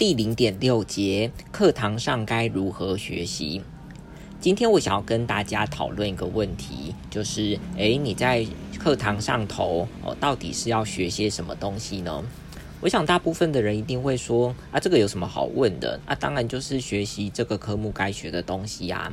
第零点六节，课堂上该如何学习？今天我想要跟大家讨论一个问题，就是诶，你在课堂上头哦，到底是要学些什么东西呢？我想大部分的人一定会说啊，这个有什么好问的？啊，当然就是学习这个科目该学的东西呀。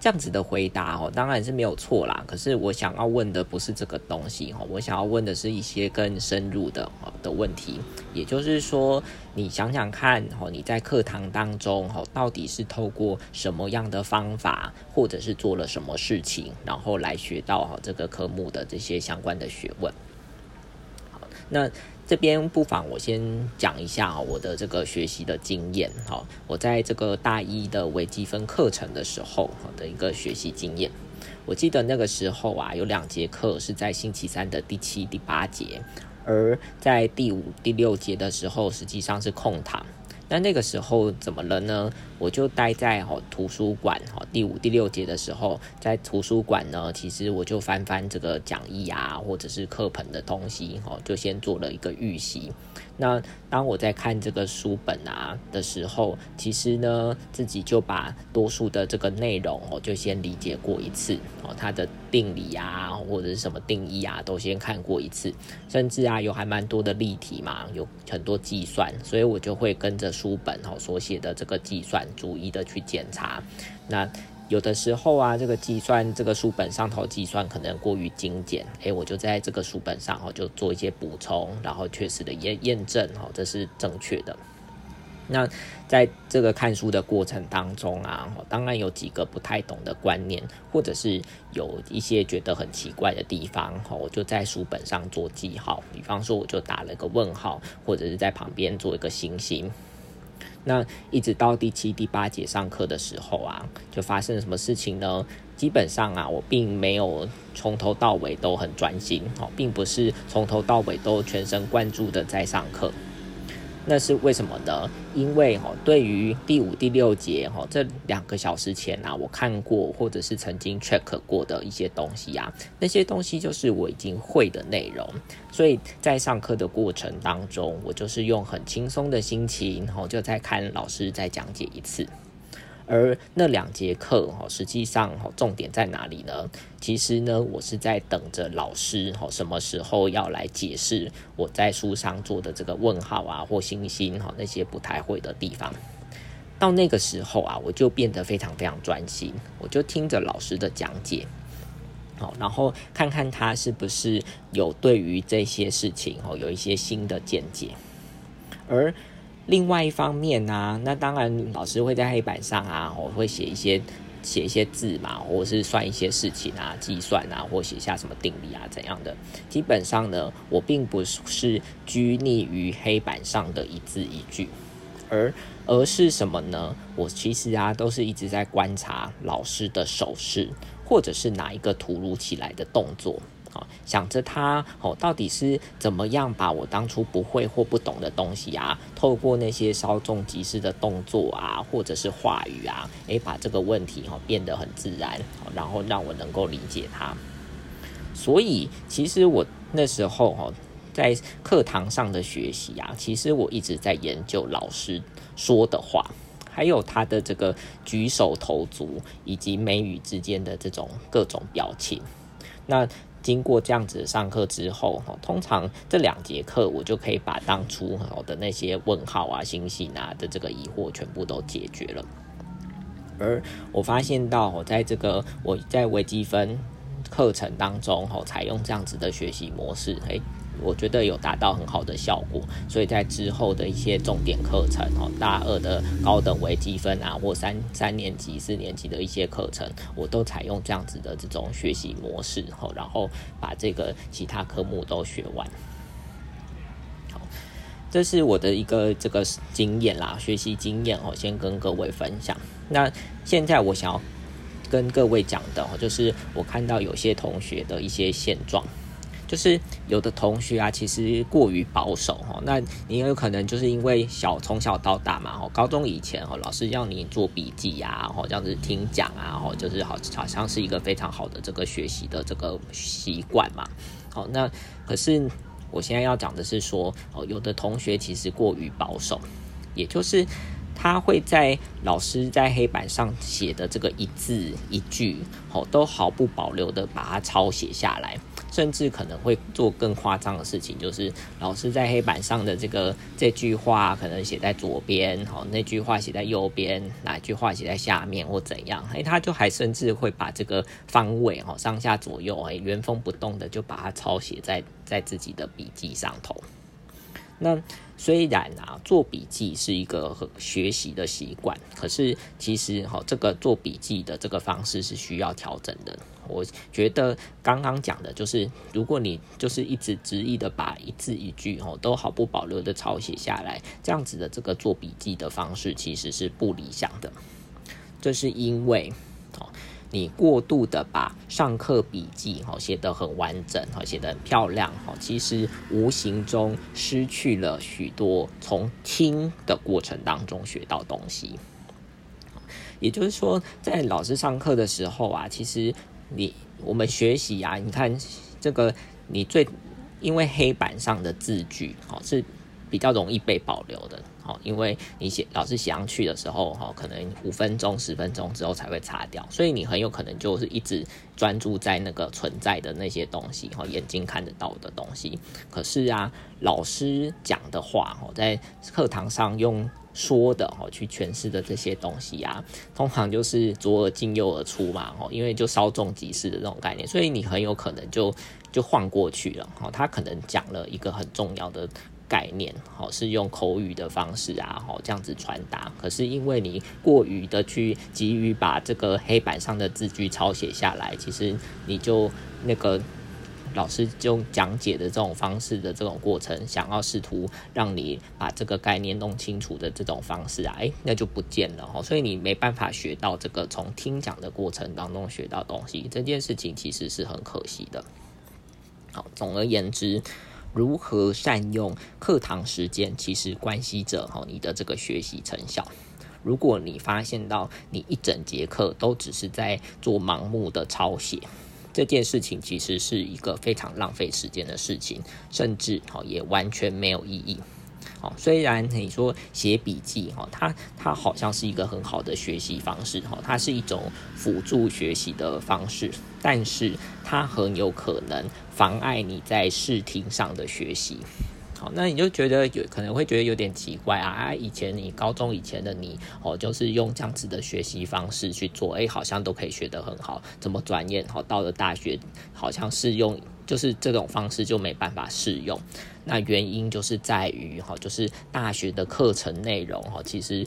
这样子的回答哦，当然是没有错啦。可是我想要问的不是这个东西哈，我想要问的是一些更深入的的问题。也就是说，你想想看哦，你在课堂当中哦，到底是透过什么样的方法，或者是做了什么事情，然后来学到哈这个科目的这些相关的学问。那。这边不妨我先讲一下我的这个学习的经验哈，我在这个大一的微积分课程的时候的一个学习经验。我记得那个时候啊，有两节课是在星期三的第七、第八节，而在第五、第六节的时候，实际上是空堂。那那个时候怎么了呢？我就待在哈图书馆哈第五、第六节的时候，在图书馆呢，其实我就翻翻这个讲义啊，或者是课本的东西哈，就先做了一个预习。那当我在看这个书本啊的时候，其实呢，自己就把多数的这个内容哦，就先理解过一次哦，它的定理啊，或者是什么定义啊，都先看过一次，甚至啊，有还蛮多的例题嘛，有很多计算，所以我就会跟着书本哦所写的这个计算，逐一的去检查。那有的时候啊，这个计算这个书本上头计算可能过于精简，诶，我就在这个书本上哦就做一些补充，然后确实的验验证哦这是正确的。那在这个看书的过程当中啊，当然有几个不太懂的观念，或者是有一些觉得很奇怪的地方，哈，我就在书本上做记号，比方说我就打了个问号，或者是在旁边做一个星星。那一直到第七、第八节上课的时候啊，就发生了什么事情呢？基本上啊，我并没有从头到尾都很专心，哦，并不是从头到尾都全神贯注的在上课。那是为什么呢？因为哈，对于第五、第六节哈这两个小时前啊，我看过或者是曾经 check 过的一些东西啊，那些东西就是我已经会的内容，所以在上课的过程当中，我就是用很轻松的心情，然后就在看老师再讲解一次。而那两节课哈，实际上哈，重点在哪里呢？其实呢，我是在等着老师哈，什么时候要来解释我在书上做的这个问号啊或星星哈那些不太会的地方。到那个时候啊，我就变得非常非常专心，我就听着老师的讲解，好，然后看看他是不是有对于这些事情哦有一些新的见解，而。另外一方面呢，那当然老师会在黑板上啊，我会写一些写一些字嘛，或者是算一些事情啊，计算啊，或写下什么定理啊怎样的。基本上呢，我并不是拘泥于黑板上的一字一句，而而是什么呢？我其实啊，都是一直在观察老师的手势，或者是哪一个突如其来的动作。啊，想着他哦，到底是怎么样把我当初不会或不懂的东西啊，透过那些稍纵即逝的动作啊，或者是话语啊，诶，把这个问题哈变得很自然，然后让我能够理解他。所以，其实我那时候哦在课堂上的学习啊，其实我一直在研究老师说的话，还有他的这个举手投足以及眉宇之间的这种各种表情。那经过这样子上课之后，通常这两节课我就可以把当初好的那些问号啊、星星啊的这个疑惑全部都解决了。而我发现到，我在这个我在微积分课程当中，哈，采用这样子的学习模式，诶。我觉得有达到很好的效果，所以在之后的一些重点课程哦，大二的高等微积分啊，或三三年级、四年级的一些课程，我都采用这样子的这种学习模式，哦，然后把这个其他科目都学完。好，这是我的一个这个经验啦，学习经验哦，先跟各位分享。那现在我想要跟各位讲的哦，就是我看到有些同学的一些现状。就是有的同学啊，其实过于保守哈，那你有可能就是因为小从小到大嘛，哦，高中以前哦，老师要你做笔记啊，哈，这样子听讲啊，哈，就是好好像是一个非常好的这个学习的这个习惯嘛，好，那可是我现在要讲的是说，哦，有的同学其实过于保守，也就是他会在老师在黑板上写的这个一字一句，哦，都毫不保留的把它抄写下来。甚至可能会做更夸张的事情，就是老师在黑板上的这个这句话可能写在左边，好，那句话写在右边，哪句话写在下面或怎样？哎，他就还甚至会把这个方位，哈，上下左右，哎，原封不动的就把它抄写在在自己的笔记上头。那虽然啊，做笔记是一个学习的习惯，可是其实哈，这个做笔记的这个方式是需要调整的。我觉得刚刚讲的就是，如果你就是一直执意的把一字一句哦都毫不保留的抄写下来，这样子的这个做笔记的方式其实是不理想的。这是因为，你过度的把上课笔记哦写得很完整哦写得很漂亮哦，其实无形中失去了许多从听的过程当中学到东西。也就是说，在老师上课的时候啊，其实。你我们学习啊，你看这个，你最因为黑板上的字句哦是比较容易被保留的哦，因为你写老师写上去的时候哈，可能五分钟、十分钟之后才会擦掉，所以你很有可能就是一直专注在那个存在的那些东西哈，眼睛看得到的东西。可是啊，老师讲的话哦，在课堂上用。说的哈，去诠释的这些东西啊，通常就是左耳进右耳出嘛，哈，因为就稍纵即逝的这种概念，所以你很有可能就就晃过去了，哈，他可能讲了一个很重要的概念，好，是用口语的方式啊，哈，这样子传达，可是因为你过于的去急于把这个黑板上的字句抄写下来，其实你就那个。老师用讲解的这种方式的这种过程，想要试图让你把这个概念弄清楚的这种方式啊，哎，那就不见了哈。所以你没办法学到这个从听讲的过程当中学到东西，这件事情其实是很可惜的。好，总而言之，如何善用课堂时间，其实关系着哈你的这个学习成效。如果你发现到你一整节课都只是在做盲目的抄写。这件事情其实是一个非常浪费时间的事情，甚至哦也完全没有意义。哦，虽然你说写笔记哈，它它好像是一个很好的学习方式哈，它是一种辅助学习的方式，但是它很有可能妨碍你在视听上的学习。好，那你就觉得有可能会觉得有点奇怪啊！啊，以前你高中以前的你哦，就是用这样子的学习方式去做，哎，好像都可以学得很好。怎么转眼好到了大学，好像是用就是这种方式就没办法适用。那原因就是在于哈，就是大学的课程内容哈，其实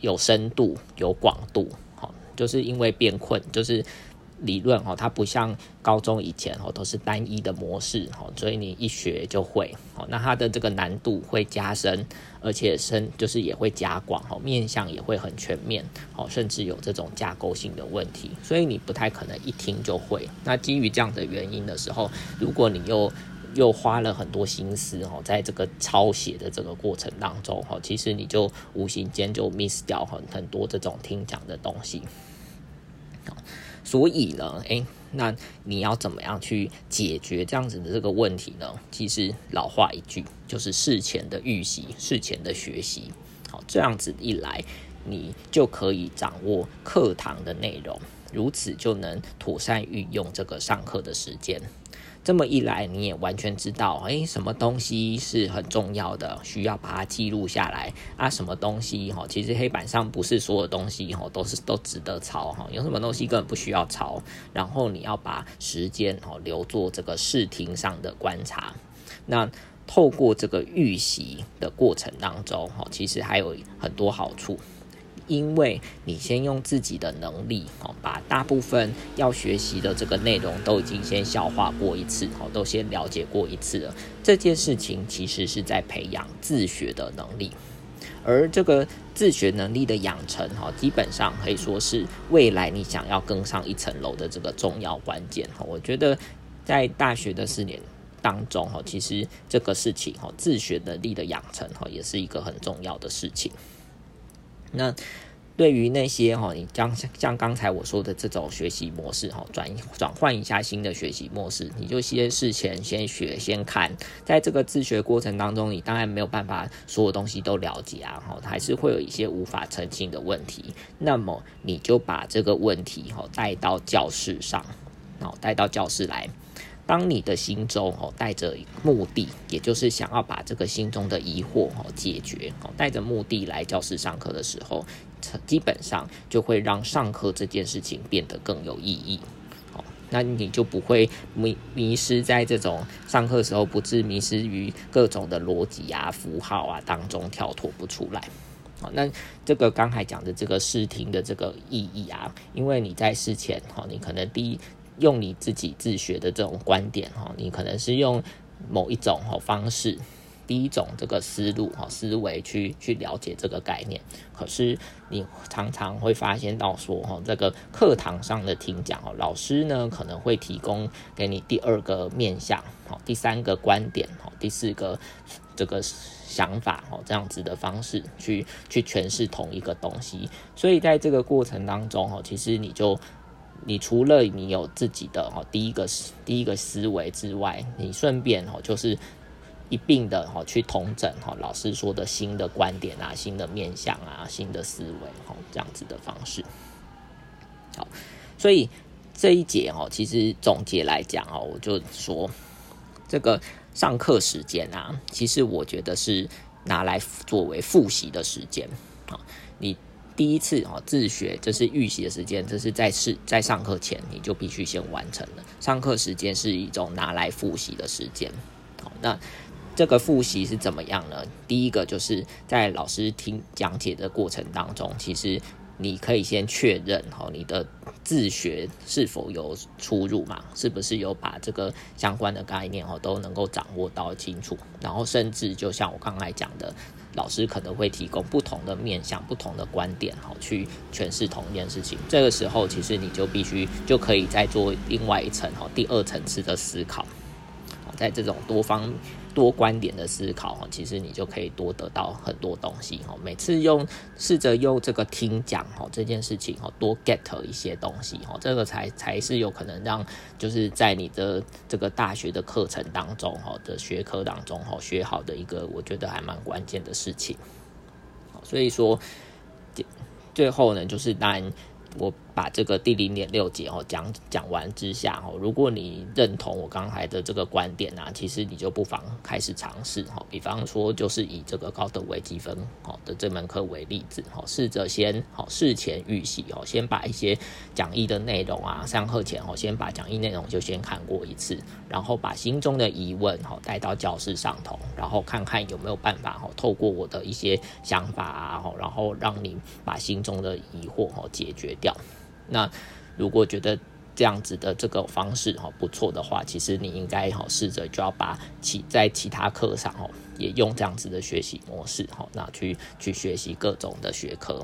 有深度有广度，哈，就是因为变困，就是。理论哦，它不像高中以前哦，都是单一的模式哦，所以你一学就会哦。那它的这个难度会加深，而且深就是也会加广哦，面向也会很全面哦，甚至有这种架构性的问题，所以你不太可能一听就会。那基于这样的原因的时候，如果你又又花了很多心思哦，在这个抄写的这个过程当中哈，其实你就无形间就 miss 掉很很多这种听讲的东西。所以呢，诶，那你要怎么样去解决这样子的这个问题呢？其实老话一句，就是事前的预习，事前的学习。好，这样子一来，你就可以掌握课堂的内容，如此就能妥善运用这个上课的时间。这么一来，你也完全知道，诶，什么东西是很重要的，需要把它记录下来啊？什么东西哈，其实黑板上不是所有东西哈，都是都值得抄哈。有什么东西根本不需要抄，然后你要把时间哈留作这个视听上的观察。那透过这个预习的过程当中哈，其实还有很多好处。因为你先用自己的能力哦，把大部分要学习的这个内容都已经先消化过一次哦，都先了解过一次了。这件事情其实是在培养自学的能力，而这个自学能力的养成哈，基本上可以说是未来你想要更上一层楼的这个重要关键哈。我觉得在大学的四年当中哈，其实这个事情哈，自学能力的养成哈，也是一个很重要的事情。那对于那些哈，你像像刚才我说的这种学习模式哈，转转换一下新的学习模式，你就先事前先学先看，在这个自学过程当中，你当然没有办法所有东西都了解啊，哈，还是会有一些无法澄清的问题。那么你就把这个问题哈带到教室上，好，带到教室来。当你的心中哦带着目的，也就是想要把这个心中的疑惑哦解决哦，带着目的来教室上课的时候，基本上就会让上课这件事情变得更有意义。哦，那你就不会迷迷失在这种上课时候不致迷失于各种的逻辑啊、符号啊当中跳脱不出来。好，那这个刚才讲的这个视听的这个意义啊，因为你在事前哈，你可能第一。用你自己自学的这种观点哈，你可能是用某一种哈方式，第一种这个思路哈思维去去了解这个概念。可是你常常会发现到说哈，这个课堂上的听讲哦，老师呢可能会提供给你第二个面向，好，第三个观点，好，第四个这个想法哦，这样子的方式去去诠释同一个东西。所以在这个过程当中哦，其实你就。你除了你有自己的哈第一个第一个思维之外，你顺便哈就是一并的哈去统整哈老师说的新的观点啊、新的面向啊、新的思维哈这样子的方式。好，所以这一节哈其实总结来讲哦，我就说这个上课时间啊，其实我觉得是拿来作为复习的时间啊，你。第一次哦，自学这是预习的时间，这是在是在上课前你就必须先完成了。上课时间是一种拿来复习的时间。好，那这个复习是怎么样呢？第一个就是在老师听讲解的过程当中，其实你可以先确认哦，你的自学是否有出入嘛？是不是有把这个相关的概念哦都能够掌握到清楚？然后甚至就像我刚才讲的。老师可能会提供不同的面向、不同的观点，好去诠释同一件事情。这个时候，其实你就必须就可以再做另外一层、哈第二层次的思考。在这种多方。多观点的思考哈，其实你就可以多得到很多东西哈。每次用试着用这个听讲哈这件事情哈，多 get 一些东西哈，这个才才是有可能让就是在你的这个大学的课程当中哈的学科当中哈学好的一个我觉得还蛮关键的事情。所以说最后呢，就是当然。我把这个第零点六节哦讲讲完之下哦，如果你认同我刚才的这个观点啊，其实你就不妨开始尝试哈。比方说，就是以这个高等微积分好的这门课为例子哈，试着先好事前预习哦，先把一些讲义的内容啊，上课前哦，先把讲义内容就先看过一次，然后把心中的疑问哈带到教室上头，然后看看有没有办法哈，透过我的一些想法啊，然后让你把心中的疑惑哈解决。掉，那如果觉得这样子的这个方式哈不错的话，其实你应该哈试着就要把其在其他课上哈也用这样子的学习模式哈，那去去学习各种的学科。